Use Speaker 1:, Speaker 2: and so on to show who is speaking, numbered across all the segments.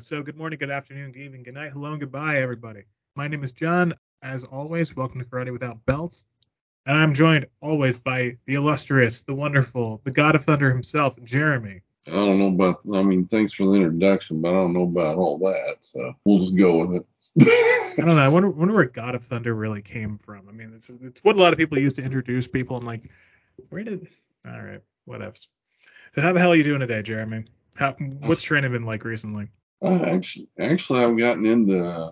Speaker 1: So, good morning, good afternoon, good evening, good night, hello, and goodbye, everybody. My name is John. As always, welcome to Karate Without Belts. And I'm joined always by the illustrious, the wonderful, the God of Thunder himself, Jeremy.
Speaker 2: I don't know about. I mean, thanks for the introduction, but I don't know about all that. So we'll just go with it.
Speaker 1: I don't know. I wonder, wonder where God of Thunder really came from. I mean, it's, it's what a lot of people use to introduce people. I'm like, where did? All right, whatevs. So how the hell are you doing today, Jeremy? How, what's training been like recently?
Speaker 2: Uh, actually, actually, I've gotten into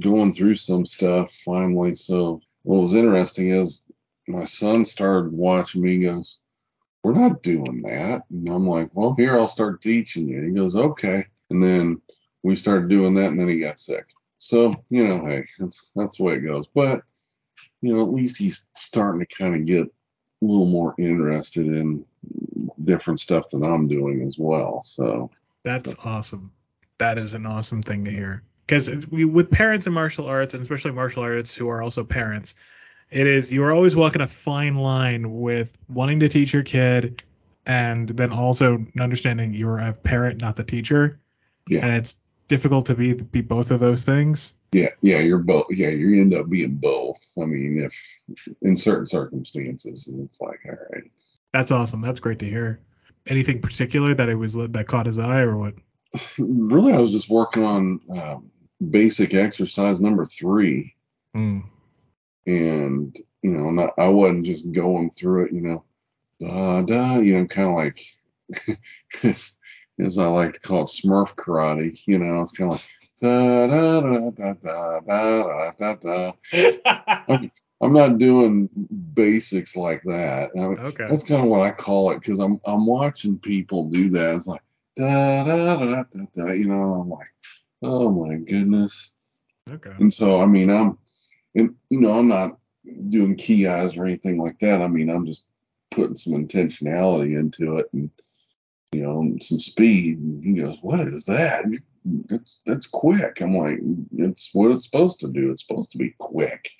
Speaker 2: going through some stuff finally. So what was interesting is my son started watching me. He goes, "We're not doing that," and I'm like, "Well, here I'll start teaching you." He goes, "Okay," and then we started doing that, and then he got sick. So you know, hey, that's that's the way it goes. But you know, at least he's starting to kind of get a little more interested in different stuff than I'm doing as well. So
Speaker 1: that's
Speaker 2: so.
Speaker 1: awesome. That is an awesome thing to hear. Because with parents in martial arts, and especially martial artists who are also parents, it is you're always walking a fine line with wanting to teach your kid and then also understanding you're a parent, not the teacher.
Speaker 2: Yeah.
Speaker 1: And it's difficult to be be both of those things.
Speaker 2: Yeah, yeah, you're both. Yeah, you end up being both. I mean, if in certain circumstances, it's like, all right.
Speaker 1: That's awesome. That's great to hear. Anything particular that it was that caught his eye, or what?
Speaker 2: Really, I was just working on um, basic exercise number three,
Speaker 1: mm.
Speaker 2: and you know, not, I wasn't just going through it, you know, da da, you know, kind of like, as, as I like to call it, Smurf karate. You know, it's kind of like da da da da da da da da. I'm, I'm not doing basics like that. I mean,
Speaker 1: okay.
Speaker 2: That's kind of what I call it because I'm I'm watching people do that. It's like da da da da da. You know, I'm like, oh my goodness.
Speaker 1: Okay.
Speaker 2: And so I mean, I'm, and you know, I'm not doing kiais or anything like that. I mean, I'm just putting some intentionality into it and you know some speed. And he goes, "What is that?" That's that's quick. I'm like, it's what it's supposed to do. It's supposed to be quick.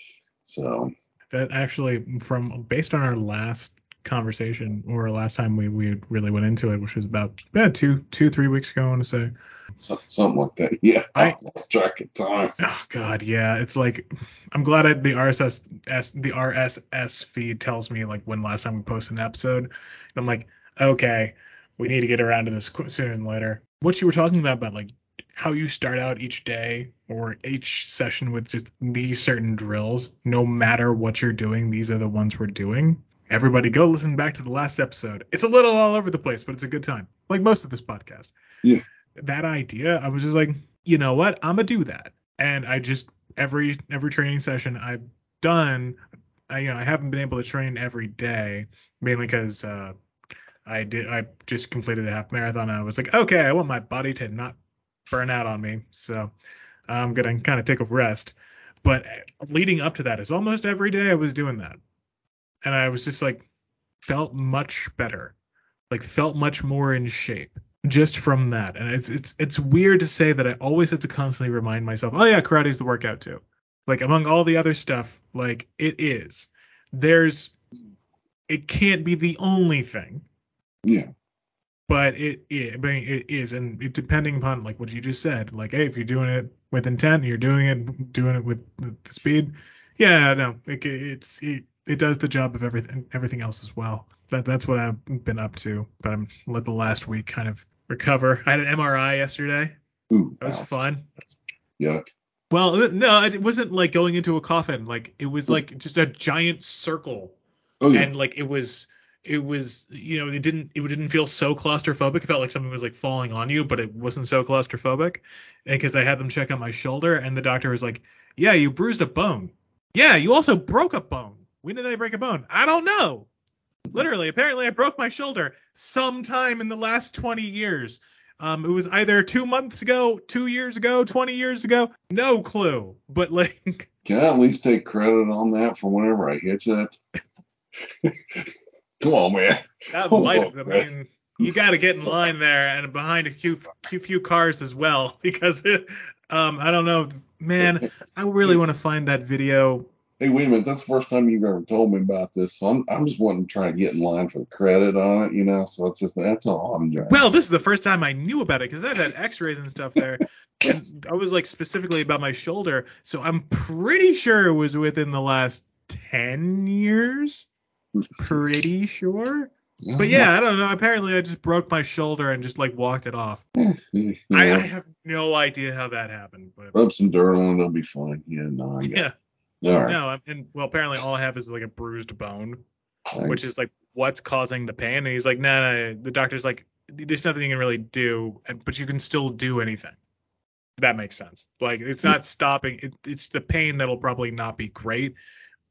Speaker 2: So
Speaker 1: that actually, from based on our last conversation or last time we, we really went into it, which was about yeah, two two three weeks ago, I want to say.
Speaker 2: So, something like that. Yeah, I, lost track of time.
Speaker 1: Oh God, yeah. It's like I'm glad I, the RSS the RSS feed tells me like when last time we posted an episode. I'm like, okay, we need to get around to this sooner than later. What you were talking about about like how you start out each day or each session with just these certain drills, no matter what you're doing, these are the ones we're doing. Everybody go listen back to the last episode. It's a little all over the place, but it's a good time. Like most of this podcast.
Speaker 2: Yeah.
Speaker 1: That idea, I was just like, you know what? I'm gonna do that. And I just every every training session I've done, I you know, I haven't been able to train every day, mainly because uh I did I just completed a half marathon I was like, okay, I want my body to not burn out on me. So I'm gonna kind of take a rest. But leading up to that is almost every day I was doing that, and I was just like felt much better, like felt much more in shape just from that. And it's it's it's weird to say that I always have to constantly remind myself, oh yeah, karate's the workout too. Like among all the other stuff, like it is. There's it can't be the only thing.
Speaker 2: Yeah
Speaker 1: but it, it, it is, and it, depending upon like what you just said, like hey, if you're doing it with intent, you're doing it doing it with the speed, yeah, no, it, it's it, it does the job of everything everything else as well. That that's what I've been up to, but I'm let the last week kind of recover. I had an MRI yesterday.
Speaker 2: Ooh,
Speaker 1: that was
Speaker 2: wow.
Speaker 1: fun.
Speaker 2: Yuck.
Speaker 1: Well, uh, no, it wasn't like going into a coffin. Like it was like just a giant circle,
Speaker 2: oh, yeah.
Speaker 1: and like it was it was you know it didn't it didn't feel so claustrophobic it felt like something was like falling on you but it wasn't so claustrophobic because i had them check on my shoulder and the doctor was like yeah you bruised a bone yeah you also broke a bone when did i break a bone? I don't know. Literally apparently i broke my shoulder sometime in the last 20 years. Um it was either two months ago two years ago 20 years ago no clue. But like
Speaker 2: can i at least take credit on that for whenever i hit that? Come on, man.
Speaker 1: That might have, I mean, you got to get in line there and behind a few, few, few cars as well because, um, I don't know, man. I really want to find that video
Speaker 2: hey, wait a minute, that's the first time you've ever told me about this. So I'm, I'm just wanting to try to get in line for the credit on it, you know. So it's just that's all I'm doing.
Speaker 1: Well, this is the first time I knew about it because I had X-rays and stuff there, and I was like specifically about my shoulder. So I'm pretty sure it was within the last ten years. Pretty sure. But yeah, I don't know. Apparently, I just broke my shoulder and just like walked it off. I, I have no idea how that happened. But
Speaker 2: rub some dirt on it, it'll be fine. Yeah, no,
Speaker 1: yeah,
Speaker 2: it. All right.
Speaker 1: no, and well, apparently all I have is like a bruised bone, which is like what's causing the pain. And he's like, no, nah, nah. the doctor's like, there's nothing you can really do, but you can still do anything. That makes sense. Like it's not stopping. It, it's the pain that'll probably not be great,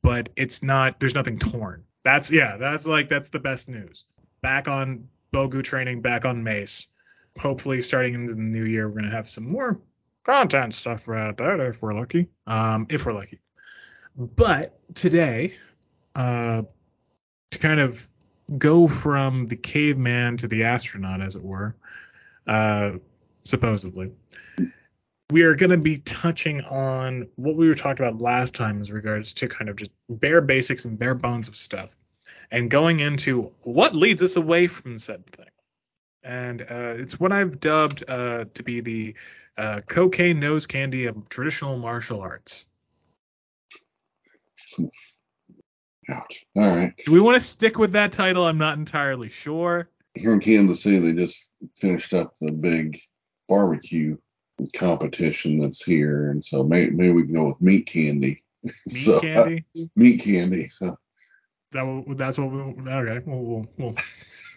Speaker 1: but it's not. There's nothing torn. That's yeah. That's like that's the best news. Back on Bogu training. Back on Mace. Hopefully, starting into the new year, we're gonna have some more content stuff about that if we're lucky. Um, if we're lucky. But today, uh, to kind of go from the caveman to the astronaut, as it were, uh, supposedly, we are going to be touching on what we were talking about last time as regards to kind of just bare basics and bare bones of stuff, and going into what leads us away from said thing. And uh, it's what I've dubbed uh, to be the uh, cocaine nose candy of traditional martial arts.
Speaker 2: Ouch. All right.
Speaker 1: Do we want to stick with that title? I'm not entirely sure.
Speaker 2: Here in Kansas City, they just finished up the big barbecue competition that's here, and so maybe, maybe we can go with meat candy.
Speaker 1: Meat
Speaker 2: So, uh,
Speaker 1: candy.
Speaker 2: meat candy. So,
Speaker 1: That that's what we okay. We'll we'll, we'll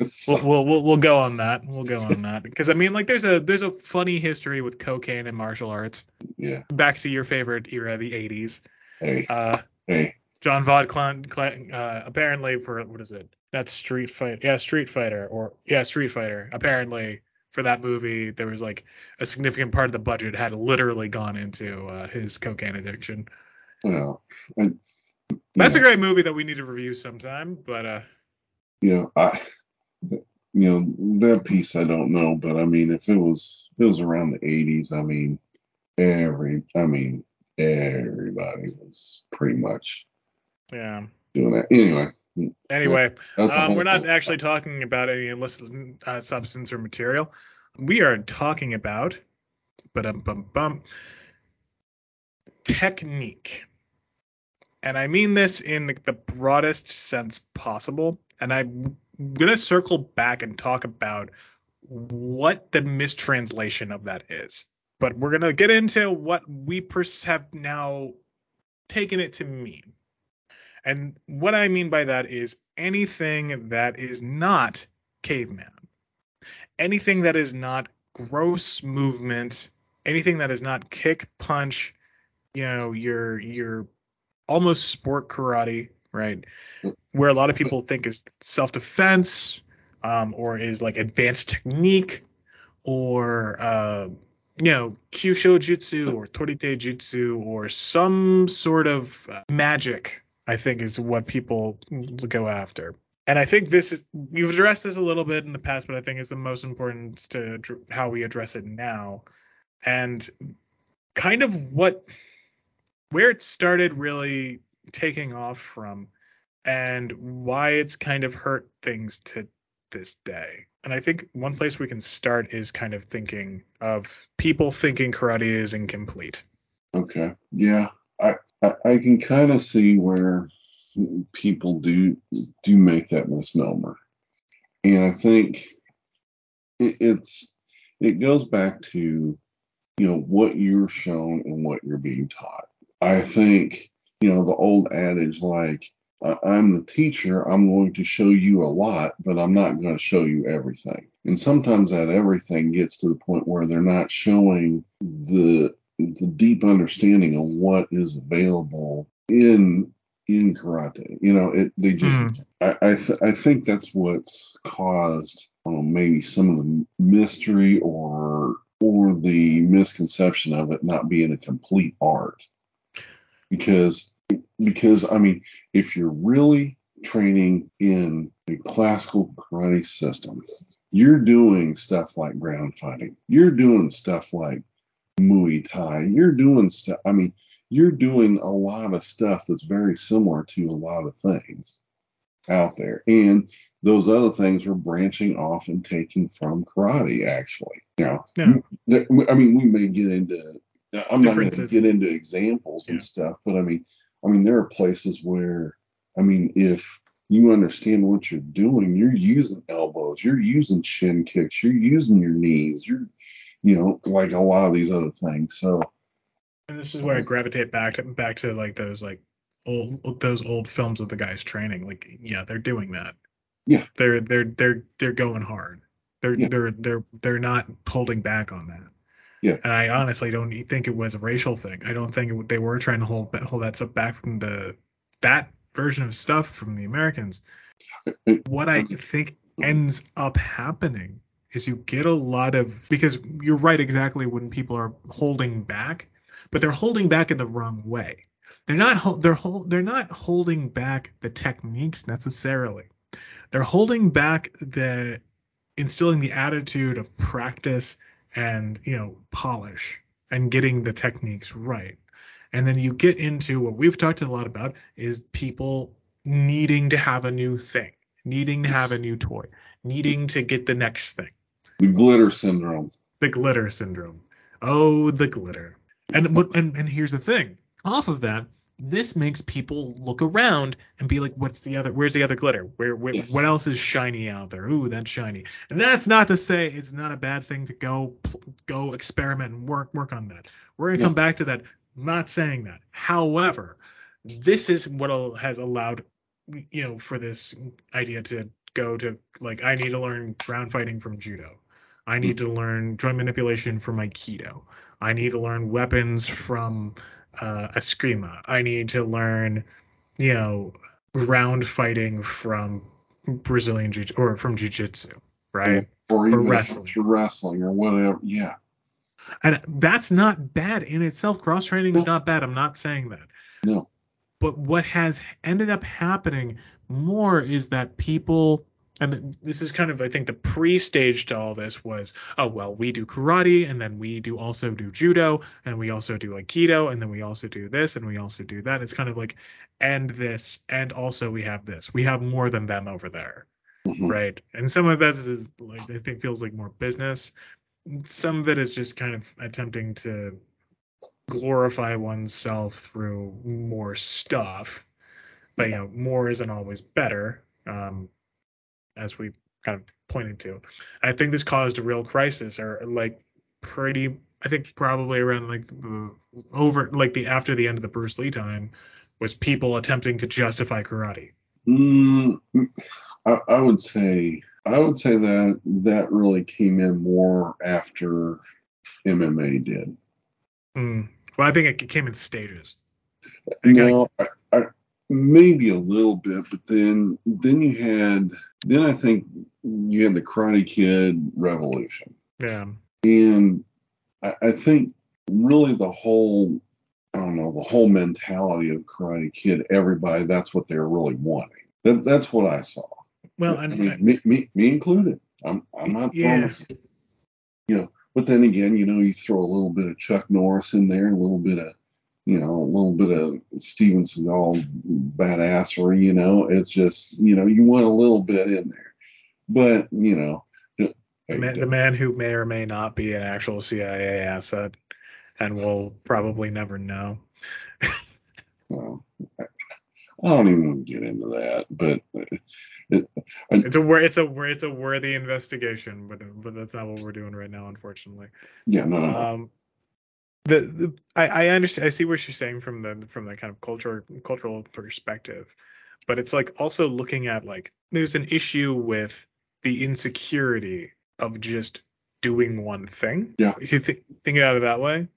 Speaker 2: so
Speaker 1: we'll, we'll, we'll, we'll go on that. We'll go on that because I mean, like, there's a there's a funny history with cocaine and martial arts.
Speaker 2: yeah.
Speaker 1: Back to your favorite era, the 80s.
Speaker 2: Hey,
Speaker 1: Uh,
Speaker 2: hey.
Speaker 1: John Vaught Clan, Van uh, apparently for what is it? That's Street Fighter. Yeah, Street Fighter or yeah, Street Fighter. Apparently for that movie, there was like a significant part of the budget had literally gone into uh, his cocaine addiction.
Speaker 2: Well, and,
Speaker 1: That's
Speaker 2: yeah,
Speaker 1: a great movie that we need to review sometime. But uh,
Speaker 2: you know, I, you know, that piece I don't know, but I mean, if it was, if it was around the '80s, I mean, every, I mean, everybody was pretty much
Speaker 1: yeah.
Speaker 2: doing that. Anyway,
Speaker 1: Anyway, um, we're not
Speaker 2: thing.
Speaker 1: actually talking about any illicit uh, substance or material. We are talking about, but um, bum bum, technique. And I mean this in the broadest sense possible. And I'm gonna circle back and talk about what the mistranslation of that is. But we're gonna get into what we have now taken it to mean. And what I mean by that is anything that is not caveman, anything that is not gross movement, anything that is not kick, punch, you know, your your almost sport karate, right? Where a lot of people think is self defense, um, or is like advanced technique, or uh, you know, Kyusho Jutsu or Torite Jutsu or some sort of uh, magic, I think is what people go after. And I think this is, we've addressed this a little bit in the past, but I think it's the most important to how we address it now. And kind of what, where it started really taking off from and why it's kind of hurt things to this day. And I think one place we can start is kind of thinking of people thinking karate is incomplete.
Speaker 2: Okay. Yeah. I, I, I can kind of see where people do do make that misnomer. And I think it, it's it goes back to you know what you're shown and what you're being taught. I think you know the old adage like I'm the teacher, I'm going to show you a lot, but I'm not going to show you everything. And sometimes that everything gets to the point where they're not showing the the deep understanding of what is available in in karate. You know, it they just
Speaker 1: Mm.
Speaker 2: I I, th- I think that's what's caused um, maybe some of the mystery or or the misconception of it not being a complete art. Because because I mean, if you're really training in a classical karate system, you're doing stuff like ground fighting. You're doing stuff like Muay Thai. You're doing stuff. I mean, you're doing a lot of stuff that's very similar to a lot of things out there. And those other things are branching off and taking from karate, actually. Now,
Speaker 1: Yeah.
Speaker 2: I mean, we may get into, I'm not going to get into examples
Speaker 1: Yeah.
Speaker 2: and stuff, but I mean, I mean, there are places where, I mean, if you understand what you're doing, you're using elbows, you're using shin kicks, you're using your knees, you're, you know, like a lot of these other things. So,
Speaker 1: And this is where I gravitate back to back to like those like old those old films of the guys training. Like, yeah, they're doing that.
Speaker 2: Yeah.
Speaker 1: They're they're they're they're going hard. They're
Speaker 2: Yeah.
Speaker 1: they're they're they're not holding back on that.
Speaker 2: Yeah.
Speaker 1: And I honestly don't think it was a racial thing. I don't think it, they were trying to hold hold that stuff back from the that version of stuff from the Americans. What I think ends up happening is you get a lot of because you're right exactly when people are holding back, but they're holding back in the wrong way. They're not they're they're not holding back the techniques necessarily. They're holding back the instilling the attitude of practice and you know polish and getting the techniques right. And then you get into what we've talked a lot about is people needing to have a new thing, needing to have a new toy, needing to get the next thing.
Speaker 2: the glitter syndrome.
Speaker 1: The glitter syndrome. Oh, the glitter. And and, and here's the thing. Off of that, this makes people look around and be like, what's the other where's the other glitter? Where, where
Speaker 2: Yes.
Speaker 1: what else is shiny out there? Ooh, that's shiny. And that's not to say it's not a bad thing to go go experiment and work work on that. We're gonna
Speaker 2: Yeah.
Speaker 1: come back to that. Not saying that. However, this is what has allowed you know for this idea to go to like I need to learn ground fighting from judo. I need mm. to learn joint manipulation from Aikido. I need to learn weapons from uh, Eskrima. I need to learn, you know, ground fighting from Brazilian jiu or from jiu-jitsu, right?
Speaker 2: Or even
Speaker 1: wrestling.
Speaker 2: wrestling or whatever. Yeah.
Speaker 1: And that's not bad in itself. Cross training is not bad. I'm not saying that.
Speaker 2: No.
Speaker 1: But what has ended up happening more is that people, and this is kind of, I think, the pre-stage to all this was, oh well, we do karate, and then we do also do judo, and we also do aikido, and then we also do this, and we also do that. It's kind of like, and this, and also we have this. We have more than them over there
Speaker 2: Mhm.
Speaker 1: right? And some of that is like I think feels like more business. Some of it is just kind of attempting to glorify oneself through more stuff. But you know, more isn't always better, um, as we kind of pointed to. I think this caused a real crisis, or like pretty. I think probably around like over like the after the end of the Bruce Lee time was people attempting to justify karate.
Speaker 2: Mm, I, I would say I would say that that really came in more after MMA did.
Speaker 1: Mm. Well, I think it came in stages.
Speaker 2: No, maybe a little bit, but then then you had then I think you had the Karate Kid revolution,
Speaker 1: yeah.
Speaker 2: and I, I think really the whole I don't know the whole mentality of Karate Kid, everybody that's what they're really wanting. That that's what I saw.
Speaker 1: Well,
Speaker 2: I
Speaker 1: and
Speaker 2: mean, me, me, me included. I'm, I'm not
Speaker 1: Yeah.
Speaker 2: you know. But then again, you know, you throw a little bit of Chuck Norris in there, and a little bit of, you know, a little bit of Steven Seagal badassery. You know, it's just, you know, you want a little bit in there. But you know,
Speaker 1: the man, the man who may or may not be an actual CIA asset, and we'll probably never know.
Speaker 2: well, I I don't even want to get into that. But it,
Speaker 1: It's a it's a it's a worthy investigation, but but that's not what we're doing right now, unfortunately.
Speaker 2: yeah, no.
Speaker 1: Um, the, the I, I understand. I see what you're saying from the from the kind of culture cultural perspective, but it's like also looking at like there's an issue with the insecurity of just doing one thing.
Speaker 2: Yeah.
Speaker 1: If you think think about it that way,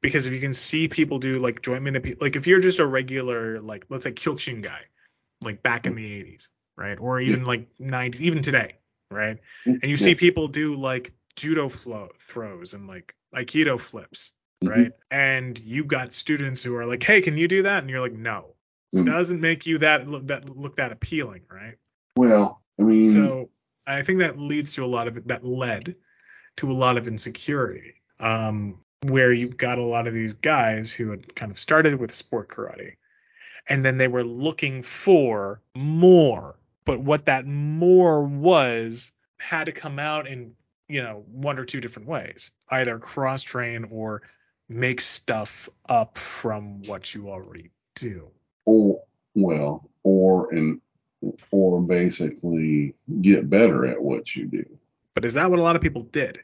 Speaker 1: because if you can see people do like joint manip- like if you're just a regular like let's say Kyokushin guy, like back in the 80s, right, or even like 90s, even today, right, mm-hmm. and you
Speaker 2: Yeah.
Speaker 1: see people do like judo flow throws and like aikido flips
Speaker 2: Mhm.
Speaker 1: right? And you've got students who are like hey can you do that? And you're like no.
Speaker 2: Mm.
Speaker 1: doesn't make you that look that look that appealing right?
Speaker 2: Well, I mean,
Speaker 1: so i think that leads to a lot of that led to a lot of insecurity um where you got a lot of these guys who had kind of started with sport karate and then they were looking for more. But what that more was had to come out in you know one or two different ways either cross train or make stuff up from what you already do
Speaker 2: Or well, or and or basically get better at what you do.
Speaker 1: but is that what a lot of people did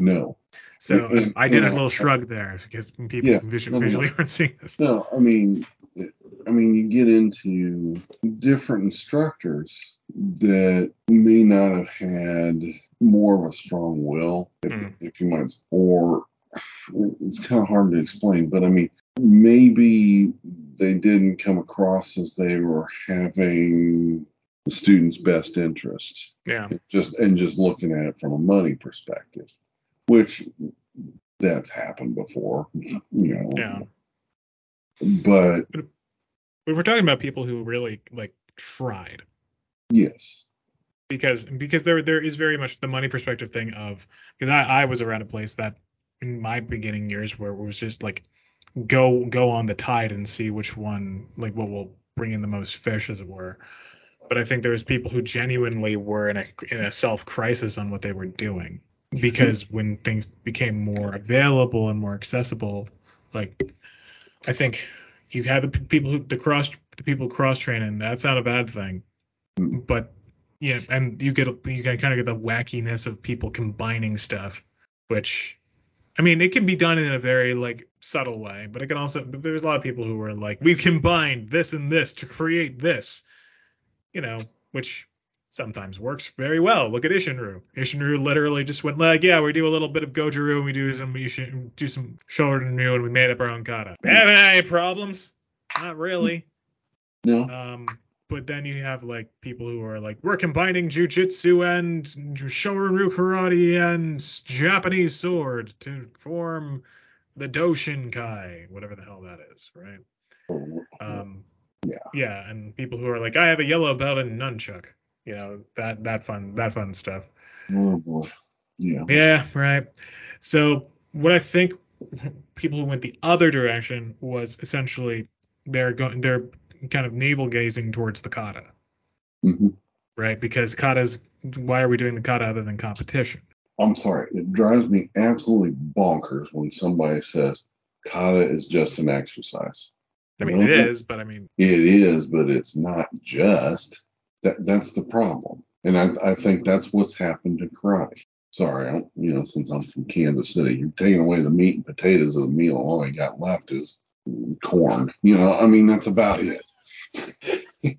Speaker 2: No.
Speaker 1: so
Speaker 2: And-
Speaker 1: i did a little shrug there because people
Speaker 2: Yeah,
Speaker 1: visu-
Speaker 2: no, no,
Speaker 1: visually aren't seeing this
Speaker 2: No, I mean, I mean, you get into different instructors that may not have had more of a strong will, if,
Speaker 1: Mm.
Speaker 2: if you might, or it's kind of hard to explain, but I mean, maybe they didn't come across as they were having the student's best interest.
Speaker 1: Yeah.
Speaker 2: Just and just looking at it from a money perspective, which that's happened before, you know.
Speaker 1: yeah.
Speaker 2: But
Speaker 1: we were talking about people who really like tried.
Speaker 2: Yes,
Speaker 1: because because there there is very much the money perspective thing of because I, I was around a place that in my beginning years where it was just like go go on the tide and see which one like what will bring in the most fish as it were. But i think there was people who genuinely were in a in a self crisis on what they were doing. Because when things became more available and more accessible like i think you had the people who the cross the people cross training that's not a bad thing. But yeah and you get you can kind of get the wackiness of people combining stuff which i mean it can be done in a very like subtle way but it can also but there's a lot of people who are like we combined this and this to create this you know which sometimes works very well. Look at isshinryu. Isshinryu literally just went like yeah we do a little bit of goju and we do some Ishin, do some shorinryu and we made up our own kata. Having any problems? Not really.
Speaker 2: No,
Speaker 1: um, but then you have like people who are like, we're combining jujitsu and shorinryu karate and Japanese sword to form the Doshinkai, whatever the hell that is, right? Um,
Speaker 2: Yeah.
Speaker 1: Yeah, and people who are like, I have a yellow belt in nunchuck, you know, that that fun that fun stuff.
Speaker 2: oh yeah,
Speaker 1: Yeah, right. So what I think people who went the other direction was essentially they're going they're kind of navel gazing towards the kata.
Speaker 2: hmm
Speaker 1: right? Because kata's why are we doing the kata other than competition?
Speaker 2: I'm sorry, it drives me absolutely bonkers when somebody says kata is just an exercise.
Speaker 1: I mean, it is, but I mean,
Speaker 2: It is, but it's not just. That that's the problem, and I I think that's what's happened to karate. Sorry, I don't, you know, since I'm from Kansas City, you're taking away the meat and potatoes of the meal. All you got left is corn. You know, I mean, that's about it.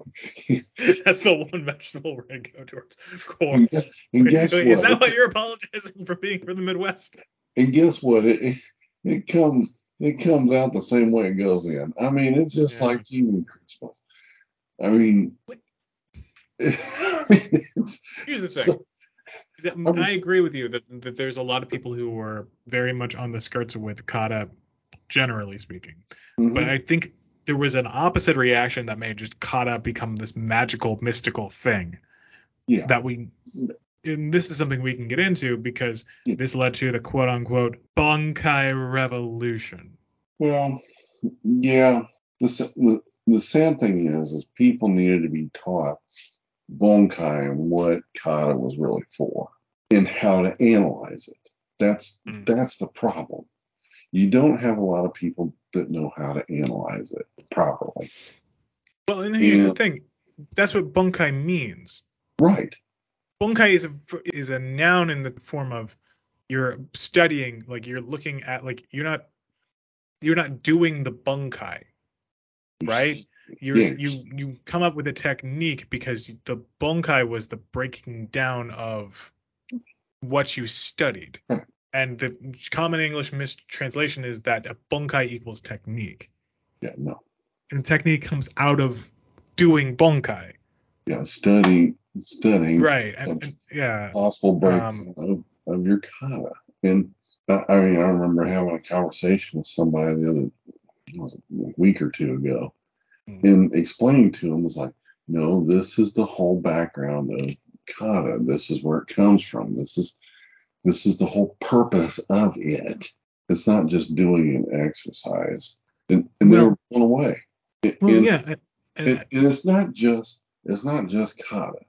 Speaker 1: that's the one vegetable we're gonna go towards. Corn.
Speaker 2: and guess, and guess what?
Speaker 1: Is that why you're apologizing for being from the Midwest?
Speaker 2: And guess what? It it, it comes it comes out the same way it goes in. I mean, it's just
Speaker 1: Yeah.
Speaker 2: like even Christmas. I mean, I it's
Speaker 1: Here's the thing.
Speaker 2: so- I'm-
Speaker 1: I agree with you that, that there's a lot of people who are very much on the skirts with kata, generally speaking.
Speaker 2: Mhm.
Speaker 1: But I think there was an opposite reaction that made just kata become this magical, mystical thing.
Speaker 2: yeah,
Speaker 1: that we and this is something we can get into because
Speaker 2: Yeah.
Speaker 1: this led to the quote unquote Bunkai revolution.
Speaker 2: well, yeah. The, the the sad thing is, is people needed to be taught Bunkai and what kata was really for, and how to analyze it. That's
Speaker 1: Mm.
Speaker 2: that's the problem. You don't have a lot of people that know how to analyze it properly.
Speaker 1: Well, and here's
Speaker 2: Yeah.
Speaker 1: the thing. That's what Bunkai means.
Speaker 2: Right.
Speaker 1: Bunkai is a is a noun in the form of you're studying, like you're looking at like you're not you're not doing the bunkai, right? You're
Speaker 2: Yeah.
Speaker 1: you you come up with a technique because the bunkai was the breaking down of what you studied.
Speaker 2: Right.
Speaker 1: And the common English mistranslation is that a bunkai equals technique.
Speaker 2: Yeah. No.
Speaker 1: And technique comes out of doing bunkai.
Speaker 2: Yeah. Studying, studying
Speaker 1: Right. And, and- yeah.
Speaker 2: possible break
Speaker 1: Um,
Speaker 2: of, of your kata. And I, I mean, I remember having a conversation with somebody the other was a week or two ago,
Speaker 1: Hmm.
Speaker 2: and explaining to him was like, no, this is the whole background of kata. This is where it comes from. This is this is the whole purpose of it. It's not just doing an exercise, and, and
Speaker 1: Well-
Speaker 2: they were blown away. And-
Speaker 1: Well, yeah, and, and
Speaker 2: and, and it's not just it's not just kata.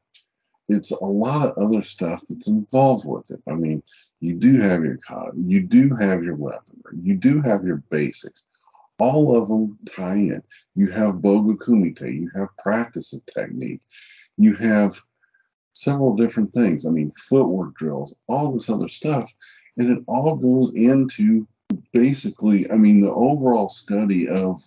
Speaker 2: It's a lot of other stuff that's involved with it. I mean, you do have your kata, you do have your weaponry, you do have your basics. All of them tie in. You have bogu kumite, you have practice of technique, you have several different things. I mean, footwork drills, all this other stuff, and it all goes into basically. I mean, the overall study of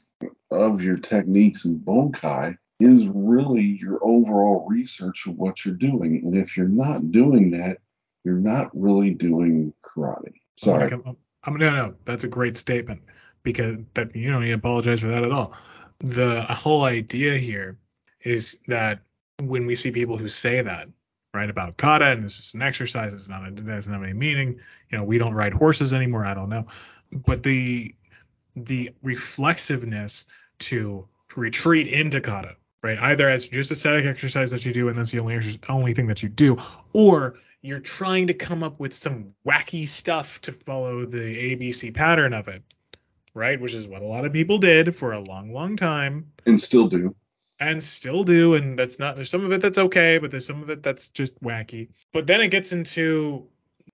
Speaker 2: of your techniques in Bunkai is really your overall research of what you're doing. And if you're not doing that, you're not really doing karate. Sorry.
Speaker 1: I'm, I'm, no, no, that's a great statement because that you don't need to apologize for that at all. The whole idea here is that when we see people who say that, right, about kata and it's just an exercise, it's not, it doesn't have any meaning. You know, we don't ride horses anymore. I don't know, but the the reflexiveness to retreat into kata, right, either as just a static exercise that you do and that's the only only thing that you do, or you're trying to come up with some wacky stuff to follow the ABC pattern of it, right? Which is what a lot of people did for a long, long time
Speaker 2: And still do.
Speaker 1: And still do. And that's not, there's some of it that's okay, but there's some of it that's just wacky. But then it gets into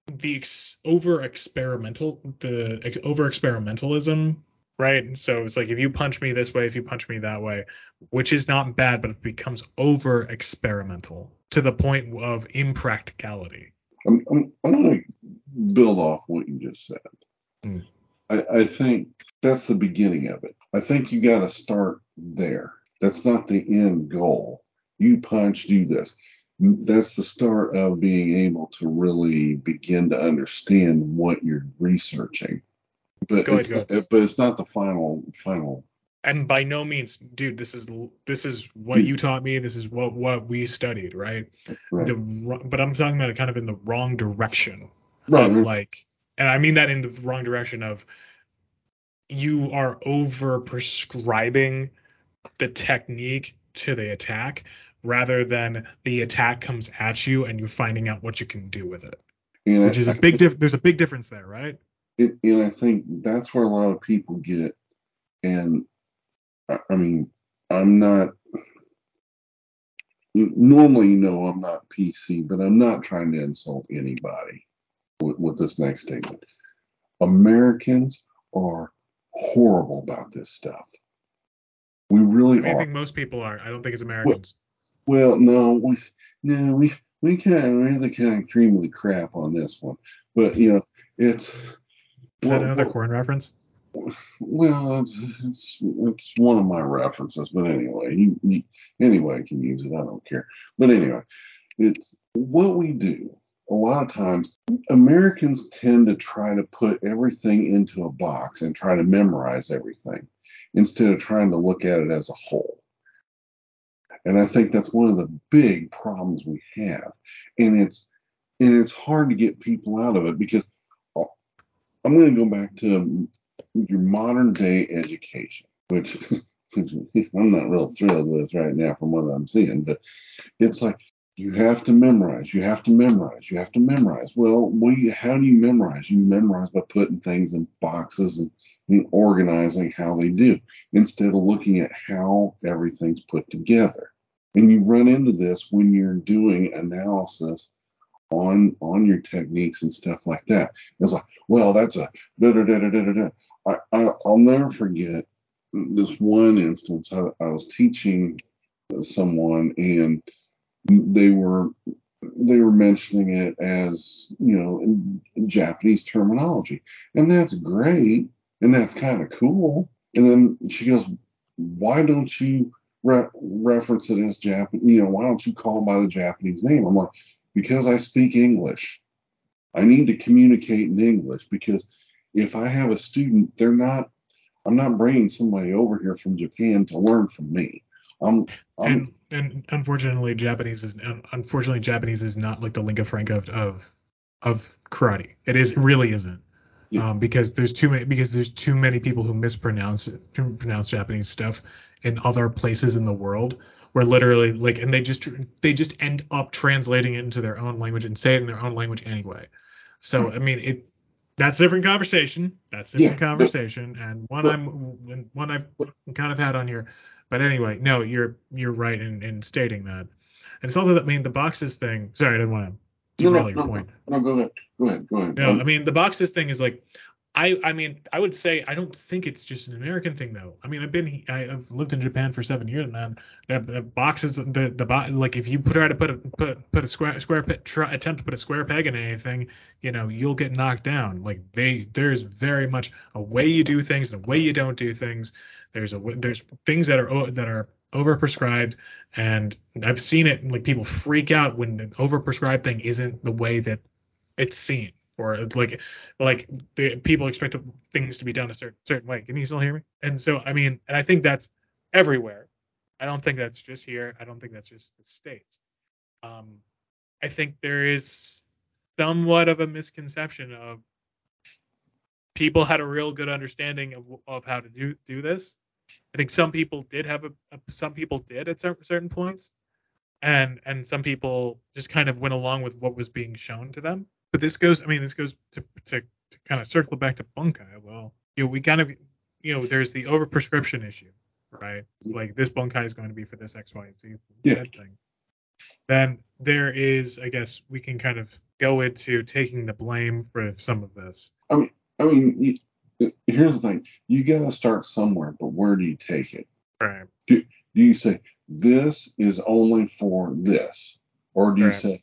Speaker 1: the ex- over experimental, the ex- over experimentalism, right? So it's like if you punch me this way, if you punch me that way, which is not bad, but it becomes over experimental to the point of impracticality.
Speaker 2: I'm, I'm, I'm going to build off what you just said.
Speaker 1: Hmm.
Speaker 2: I, I think that's the beginning of it. I think you got to start there. That's not the end goal. You punch, do this. That's the start of being able to really begin to understand what you're researching. But
Speaker 1: Go ahead,
Speaker 2: it's
Speaker 1: go
Speaker 2: not, but it's not the final final.
Speaker 1: and by no means dude this is this is what you mm. taught me this is what what we studied right,
Speaker 2: Right.
Speaker 1: the but i'm talking about it kind of in the wrong direction
Speaker 2: right.
Speaker 1: of like and i mean that in the wrong direction of you are over prescribing the technique to the attack rather than the attack comes at you and you're finding out what you can do with it
Speaker 2: And I-
Speaker 1: which is a
Speaker 2: I
Speaker 1: big diff there's a big difference there right
Speaker 2: it, and I think that's where a lot of people get. And I, I mean, I'm not. Normally, you know, I'm not PC, but I'm not trying to insult anybody with, with this next statement. Americans are horrible about this stuff. We really
Speaker 1: I, mean, I think most people are i don't think it's americans
Speaker 2: Well, no, we no, we we kind of the kind of cream of the crap on this one, but you know, it's.
Speaker 1: is that another
Speaker 2: well,
Speaker 1: corn reference
Speaker 2: Well, it's it's it's one of my references, but anyway, you, you anyway can use it. I don't care. But anyway, it's what we do. A lot of times, Americans tend to try to put everything into a box and try to memorize everything instead of trying to look at it as a whole. And I think that's one of the big problems we have, and it's and it's hard to get people out of it because uh, I'm going to go back to your modern day education, which I'm not real thrilled with right now from what I'm seeing, but it's like you have to memorize, you have to memorize, you have to memorize. Well, we, how do you memorize? You memorize by putting things in boxes and, and organizing how they do instead of looking at how everything's put together. And you run into this when you're doing analysis on on your techniques and stuff like that. It's like, well, that's a da da da da da da. I, I I'll never forget this one instance. I, I was teaching someone and they were they were mentioning it as you know in, Japanese terminology, and that's great and that's kind of cool. And then she goes, "Why don't you re- reference it as Japan? You know, why don't you call by the Japanese name?" I'm like, "Because I speak English. I need to communicate in English because if I have a student, they're not. I'm not bringing somebody over here from Japan to learn from me. I'm. I'm
Speaker 1: and and unfortunately japanese is unfortunately japanese is not like the lingua franca of of, of karate it is it really isn't
Speaker 2: Yeah.
Speaker 1: um, because there's too many because there's too many people who mispronounce pronounce japanese stuff in other places in the world where literally like and they just they just end up translating it into their own language and say it in their own language anyway so i mean it that's a different conversation. That's a different
Speaker 2: Yeah, but-
Speaker 1: conversation, and one
Speaker 2: but-
Speaker 1: I'm one I've kind of had on here. But anyway, no, you're you're right in, in stating that. And it's also that I mean the boxes thing. Sorry, I didn't want to
Speaker 2: No, no,
Speaker 1: derail your
Speaker 2: no,
Speaker 1: point.
Speaker 2: no, go ahead. Go ahead. Go ahead.
Speaker 1: No, I mean the boxes thing is like, I I mean I would say I don't think it's just an American thing though. I mean I've been I, I've lived in Japan for seven years now. The, the boxes the the bo- like if you put try to put a put put a square square pe- try, attempt to put a square peg in anything, you know you'll get knocked down. Like they there's very much a way you do things and a way you don't do things. There's a there's things that are that are overprescribed and I've seen it like people freak out when the overprescribed thing isn't the way that it's seen or like like the people expect things to be done a certain certain way. Can you still hear me? And so I mean, and I think that's everywhere. I don't think that's just here. I don't think that's just the states. Um, I think there is somewhat of a misconception of people had a real good understanding of of how to do do this. I think some people did have a, a some people did at cer- certain points, and and some people just kind of went along with what was being shown to them. But this goes, I mean, this goes to to, to kind of circle back to bunkai. Well, you know, we kind of, you know, there's the overprescription issue, right? Like this bunkai is going to be for this X, Y, and Z
Speaker 2: Yeah.
Speaker 1: thing. Then there is, I guess, we can kind of go into taking the blame for some of this.
Speaker 2: I mean, you, here's the thing: you got to start somewhere, but where do you take it?
Speaker 1: Right.
Speaker 2: Do you say this is only for this, or do you say,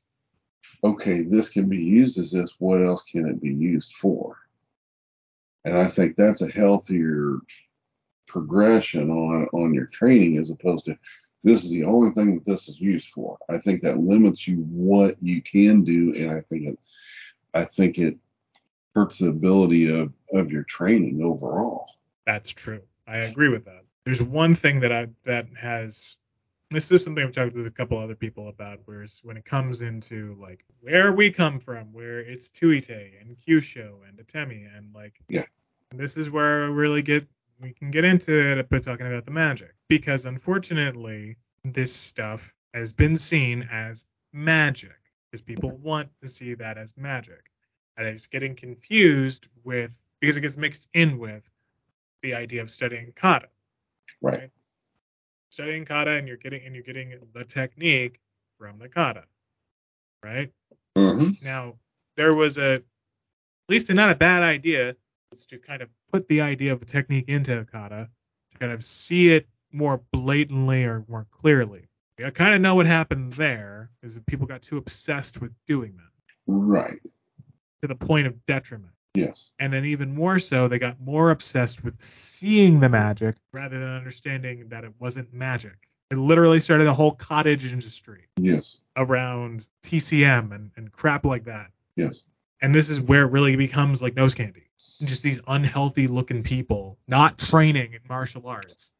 Speaker 2: okay, this can be used as this? What else can it be used for? And I think that's a healthier progression on on your training as opposed to this is the only thing that this is used for. I think that limits you what you can do, and I think it I think it hurts the ability of of your training overall.
Speaker 1: That's true. I agree with that. There's one thing that I that has this is something I've talked with a couple other people about, whereas when it comes into like where we come from, where it's Tuite and Kyusho and Atemi and like
Speaker 2: Yeah.
Speaker 1: this is where I really get we can get into it but talking about the magic. Because unfortunately this stuff has been seen as magic. Because people want to see that as magic. And it's getting confused with because it gets mixed in with the idea of studying kata.
Speaker 2: Right.
Speaker 1: Studying kata and you're getting and you're getting the technique from the kata. Right?
Speaker 2: Mm-hmm.
Speaker 1: Now, there was a at least not a bad idea was to kind of put the idea of a technique into kata to kind of see it more blatantly or more clearly. I kind of know what happened there is that people got too obsessed with doing that
Speaker 2: Right.
Speaker 1: to the point of detriment.
Speaker 2: Yes.
Speaker 1: And then even more so, they got more obsessed with seeing the magic rather than understanding that it wasn't magic. It literally started a whole cottage industry
Speaker 2: Yes.
Speaker 1: around TCM and, and crap like that.
Speaker 2: Yes.
Speaker 1: And this is where it really becomes like nose candy. Just these unhealthy looking people not training in martial arts,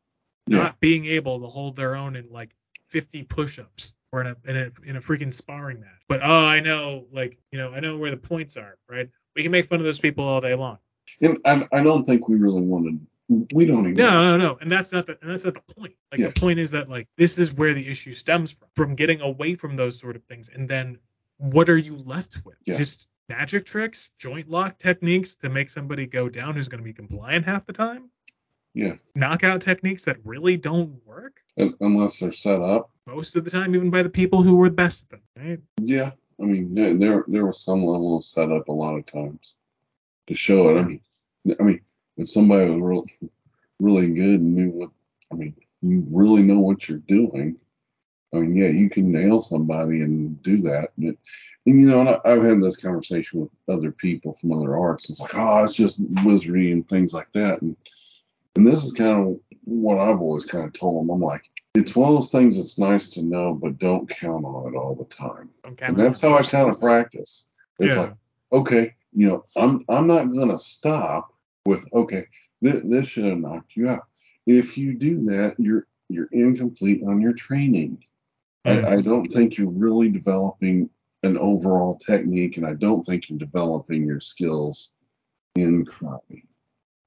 Speaker 2: Yeah.
Speaker 1: not being able to hold their own in like 50 push-ups or in a, in a in a freaking sparring match. But oh, I know, like you know, I know where the points are, right? We can make fun of those people all day long.
Speaker 2: And I, I don't think we really wanted. We don't even.
Speaker 1: No, no, no, and that's not the and that's not the point. Like
Speaker 2: Yeah.
Speaker 1: the point is that like this is where the issue stems from, from getting away from those sort of things, and then what are you left with?
Speaker 2: Yeah.
Speaker 1: Just magic tricks, joint lock techniques to make somebody go down who's going to be compliant half the time,
Speaker 2: Yeah.
Speaker 1: knockout techniques that really don't work
Speaker 2: Unless they're set up.
Speaker 1: most of the time, even by the people who were the best at them, right?
Speaker 2: Yeah. I mean, there there, was some level of setup a lot of times to show it. I mean, I mean, if somebody was real, really good and knew what, I mean, you really know what you're doing. I mean, yeah, you can nail somebody and do that. But, and you know, I, I've had this conversation with other people from other arts. It's like, oh, it's just wizardry and things like that. And and this is kind of what I've always kind of told them. I'm like, it's one of those things that's nice to know, but don't count on it all the time. And that's how I kind of practice. It's
Speaker 1: Yeah.
Speaker 2: like, okay, you know, I'm I'm not gonna stop with okay, th- this should have knocked you out. If you do that, you're you're incomplete on your training.
Speaker 1: Mhm.
Speaker 2: I, I don't think you're really developing an overall technique, and I don't think you're developing your skills in karate.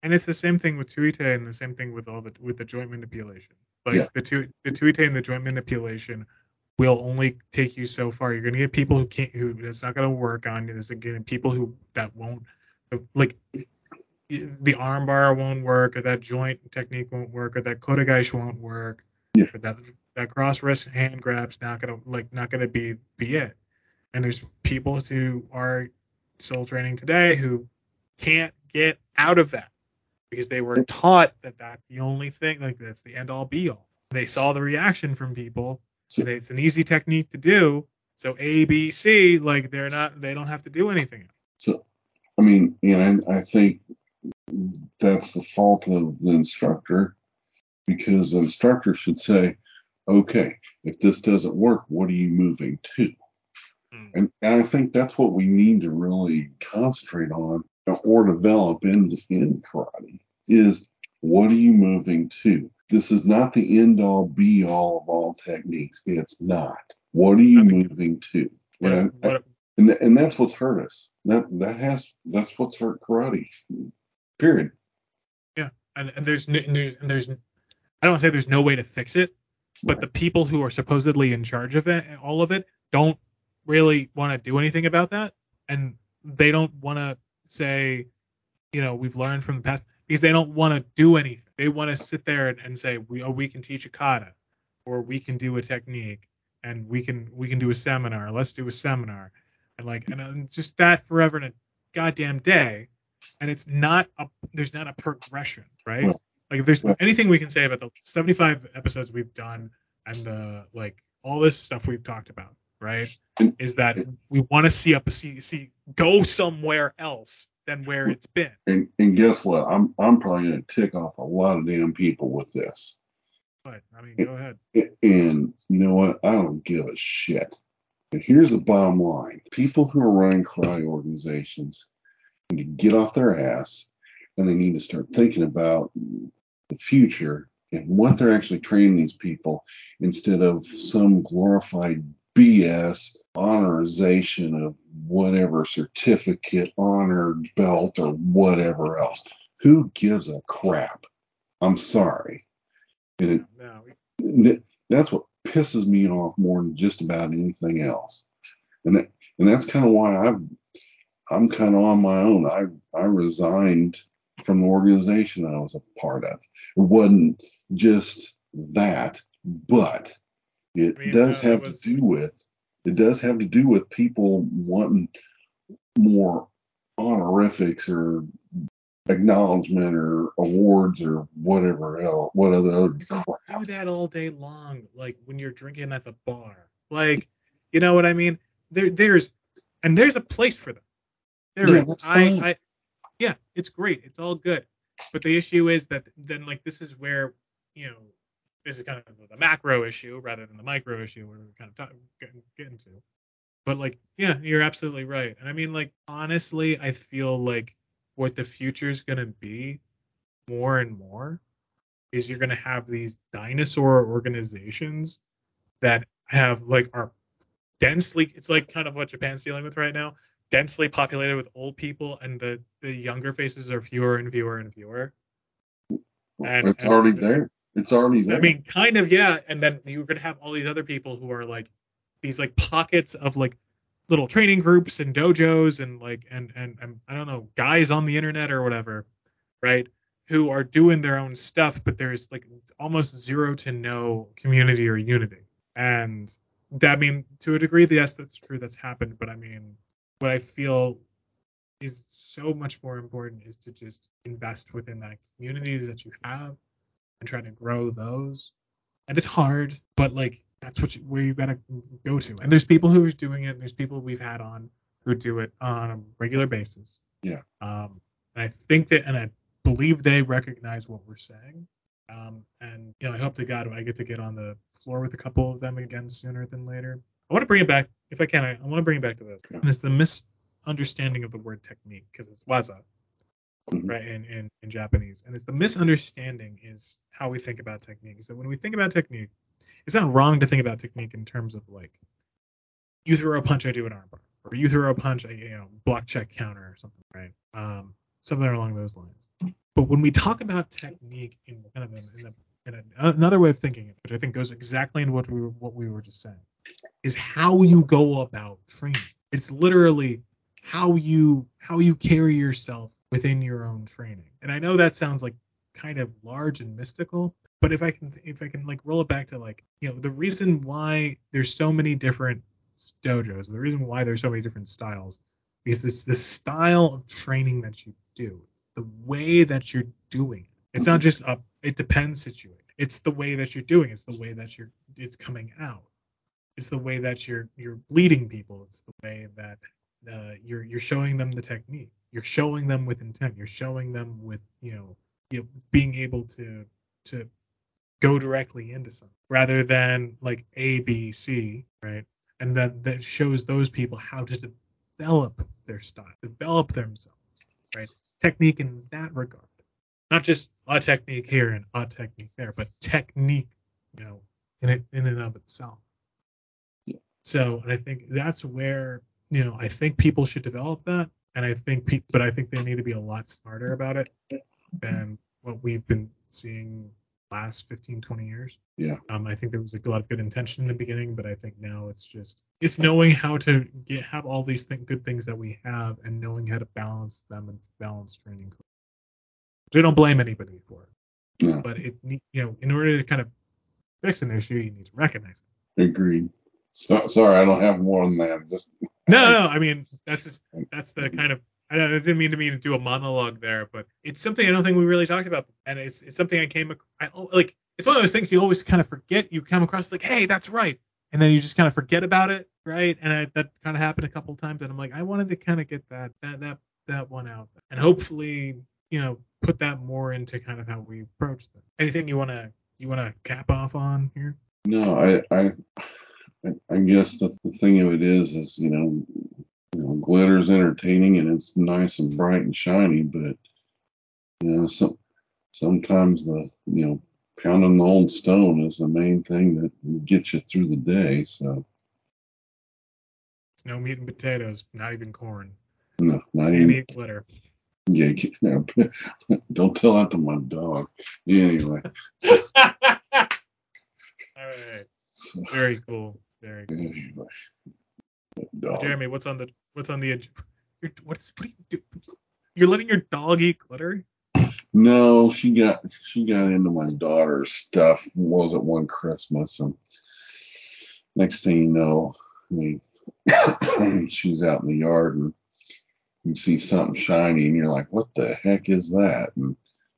Speaker 1: And it's the same thing with tuite and the same thing with all the with the joint manipulation. Like
Speaker 2: Yeah.
Speaker 1: the tu the tuite and the joint manipulation will only take you so far. You're gonna get people who can't who it's not gonna work on. There's be people who that won't like the armbar won't work, or that joint technique won't work, or that kotegaeshi won't work,
Speaker 2: Yeah.
Speaker 1: or that that cross wrist hand grab's not gonna like not gonna be be it. And there's people who are soul training today who can't get out of that because they were taught that that's the only thing, like that's the end all be all. They saw the reaction from people.
Speaker 2: So-
Speaker 1: it's an easy technique to do. So A, B, C, like they're not, they don't have to do anything.
Speaker 2: So, I mean, you know, I, I think that's the fault of the instructor because the instructor should say, okay, if this doesn't work, what are you moving to?
Speaker 1: Hmm.
Speaker 2: And, and I think that's what we need to really concentrate on or develop in, in karate is what are you moving to? This is not the end all be all of all techniques. It's not. What are you moving to? And I-
Speaker 1: what,
Speaker 2: and th- and that's what's hurt us. That that has that's what's hurt karate. Period.
Speaker 1: Yeah, and, and there's, n- and there's, and there's, I don't say there's no way to fix it, but the people who are supposedly in charge of it, all of it, don't really want to do anything about that, and they don't want to say, you know, we've learned from the past because they don't want to do anything. They want to sit there and, and say, we, oh, we can teach a kata, or we can do a technique, and we can we can do a seminar. Let's do a seminar, and like, and uh, just that forever and a goddamn day, and it's not a there's not a progression, right? Like if there's anything we can say about the 75 episodes we've done and the like all this stuff we've talked about, right? Is that we want to see up see see go somewhere else than where it's been.
Speaker 2: And and guess what? I'm I'm probably gonna tick off a lot of damn people with this.
Speaker 1: But I mean, go ahead.
Speaker 2: A- And you know what? I don't give a shit. And here's the bottom line: people who are running karate organizations need to get off their ass, and they need to start thinking about the future and what they're actually training these people instead of some glorified BS honorization of whatever certificate, honored belt, or whatever else. Who gives a crap? I'm sorry. And it. That's what pisses me off more than just about anything else. And that, and that's kind of why I'm I'm kind of on my own. I I resigned from the organization I was a part of. It wasn't just that, but it
Speaker 1: I mean,
Speaker 2: does have
Speaker 1: was-
Speaker 2: to do with it does have to do with people wanting more honorifics or acknowledgement or awards or whatever else, what other other crap.
Speaker 1: do that all day long, like when you're drinking at the bar. Like, you know what I mean? There there's and there's a place for them. There
Speaker 2: Yeah,
Speaker 1: is. I. I yeah, it's great. It's all good. But the issue is that then like this is where, you know, this is kind of the macro issue rather than the micro issue we're kind of talking, getting, getting to. But like, yeah, you're absolutely right. And I mean, like, honestly, I feel like what the future is gonna be more and more is you're gonna have these dinosaur organizations that have like are densely it's like kind of what Japan's dealing with right now, densely populated with old people and the the younger faces are fewer and fewer and fewer. And-
Speaker 2: it's
Speaker 1: and-
Speaker 2: already there. It's already there.
Speaker 1: I mean, kind of, yeah. And then you're gonna have all these other people who are like these like pockets of like little training groups and dojos and like and and, and I don't know guys on the internet or whatever, right? Who are doing their own stuff, but there's like almost zero to no community or unity. And that I mean, to a degree, yes, that's true. That's happened. But I mean, what I feel is so much more important is to just invest within that communities that you have and try to grow those. And it's hard, but like that's what you, where you gotta go to. And there's people who are doing it. And there's people we've had on who do it on a regular basis.
Speaker 2: Yeah.
Speaker 1: Um, and I think that, and I believe they recognize what we're saying. Um, and you know, I hope to God I get to get on the floor with a couple of them again sooner than later. I want to bring it back, if I can. I, I want to bring it back to this. And it's the misunderstanding of the word technique because it's waza
Speaker 2: Mhm.
Speaker 1: right in, in in japanese. And it's the misunderstanding is how we think about technique. So when we think about technique it's not wrong to think about technique in terms of like you throw a punch i do an armbar or you throw a punch i you know block check counter or something right? Um something along those lines. But when we talk about technique in kind of in, in, a, another way of thinking which i think goes exactly into what we were what we were just saying is how you go about training. It's literally how you how you carry yourself within your own training. And I know that sounds like kind of large and mystical, but if I can if I can like roll it back to like you know the reason why there's so many different dojos, the reason why there's so many different styles, because it's the style of training that you do, the way that you're doing it. It's not just a it depends situation. It's the way that you're doing. It's the way that you're it's coming out. It's the way that you're you're bleeding people. It's the way that uh, you're you're showing them the technique. You're showing them with intent. You're showing them with you know you know being able to to go directly into something rather than like A B C right, and that that shows those people how to develop their style, develop themselves right, technique in that regard, not just a technique here and a technique there, but technique you know in it in and of itself. Yeah. So, and I think that's where you know I think people should develop that, and I think pe- but I think they need to be a lot smarter about it than what we've been seeing last 15 20 years
Speaker 2: Yeah.
Speaker 1: um, i think there was a lot of good intention in the beginning but i think now it's just it's knowing how to get have all these th- good things that we have and knowing how to balance them and balance training so i don't blame anybody for it
Speaker 2: No.
Speaker 1: but it you know in order to kind of fix an issue you need to recognize it
Speaker 2: Agreed. So, sorry, I don't have more than that. Just
Speaker 1: No, no, I mean that's just that's the mm-hmm. kind of I, don't, I didn't mean to mean to do a monologue there, but it's something I don't think we really talked about, and it's it's something I came I oh, like it's one of those things you always kind of forget. You come across like, hey, that's right, and then you just kind of forget about it, right? And I, that kind of happened a couple of times, and I'm like, I wanted to kind of get that that that that one out, and hopefully, you know, put that more into kind of how we approach them. Anything you wanna you wanna cap off on here?
Speaker 2: no, I, I, I guess the, the thing of it is, is you know, you know, glitter's entertaining and it's nice and bright and shiny, but you know, some sometimes the you know pounding the old stone is the main thing that gets you through the day. So
Speaker 1: no meat and potatoes, not even corn.
Speaker 2: no, not
Speaker 1: Can't
Speaker 2: even
Speaker 1: eat glitter.
Speaker 2: yeah, yeah, don't tell that to my dog. Anyway,
Speaker 1: All right.
Speaker 2: so,
Speaker 1: Very cool. Very
Speaker 2: dog.
Speaker 1: Jeremy, what's on the what's on the what's what are you do? You're letting your dog eat glitter?
Speaker 2: No, she got she got into my daughter's stuff. Was it one Christmas? And next thing you know, we, she's out in the yard and you see something shiny and you're like, "What the heck is that?" And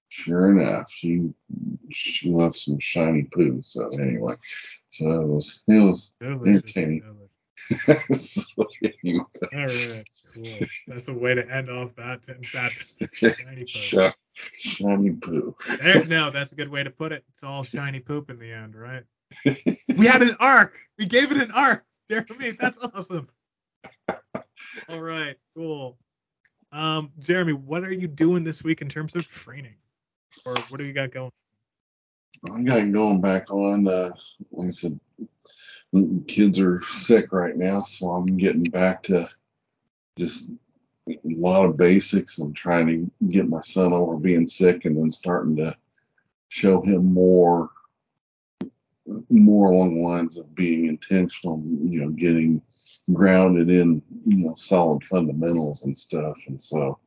Speaker 2: sure enough, she she left some shiny poo. So anyway, so it was it was
Speaker 1: Delicious.
Speaker 2: Entertaining.
Speaker 1: delicious.
Speaker 2: so anyway,
Speaker 1: All right. Cool. That's a way to end off that that shiny poop.
Speaker 2: Shi- shiny poo.
Speaker 1: There, no, that's a good way to put it. It's all shiny poop in the end, right? We had an arc. We gave it an arc. Jeremy, that's awesome. All right, cool. Um, Jeremy, what are you doing this week in terms of training? Or what do you got going?
Speaker 2: I got going back on. Uh, like I said, kids are sick right now, so I'm getting back to just a lot of basics. I'm trying to get my son over being sick, and then starting to show him more, more along the lines of being intentional. You know, getting grounded in you know solid fundamentals and stuff. And so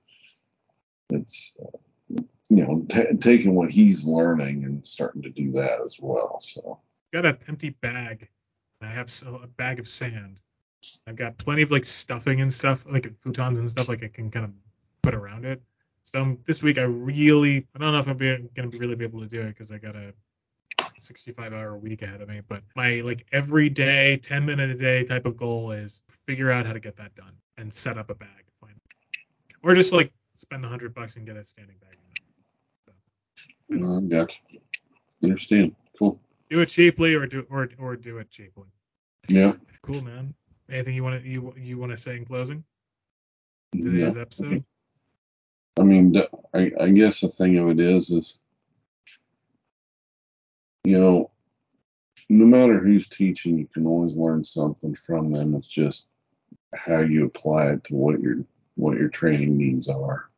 Speaker 2: it's uh, you know t- taking what he's learning and starting to do that as well. So.
Speaker 1: got an empty bag. I have a bag of sand. I've got plenty of like stuffing and stuff, like futons and stuff, like I can kind of put around it. So um, this week I really, I don't know if I'm be, gonna be really be able to do it because I got a 65 hour week ahead of me. But my like every day, 10 minute a day type of goal is figure out how to get that done and set up a bag, or just like spend the hundred bucks and get a standing bag.
Speaker 2: Uh, gotcha. Understand. Cool.
Speaker 1: Do it cheaply or do or or do it cheaply.
Speaker 2: Yeah.
Speaker 1: Cool, man. Anything you want to you you want to say in closing
Speaker 2: Yeah.
Speaker 1: today's episode?
Speaker 2: I mean, I, I guess the thing of it is, is you know, no matter who's teaching, you can always learn something from them. It's just how you apply it to what your what your training needs are.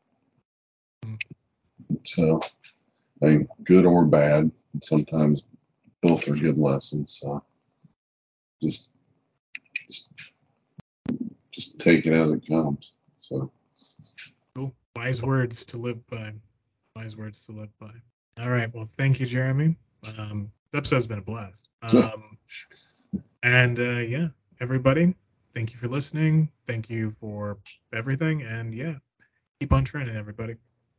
Speaker 1: Mm.
Speaker 2: So, I mean, good or bad, sometimes both are good lessons. So, just just, just take it as it comes. So
Speaker 1: Cool. Wise words to live by. Wise words to live by. All right. Well, thank you, Jeremy. Um, this episode's been a blast. Um, and uh, yeah, everybody, thank you for listening. Thank you for everything. And yeah, keep on training, everybody.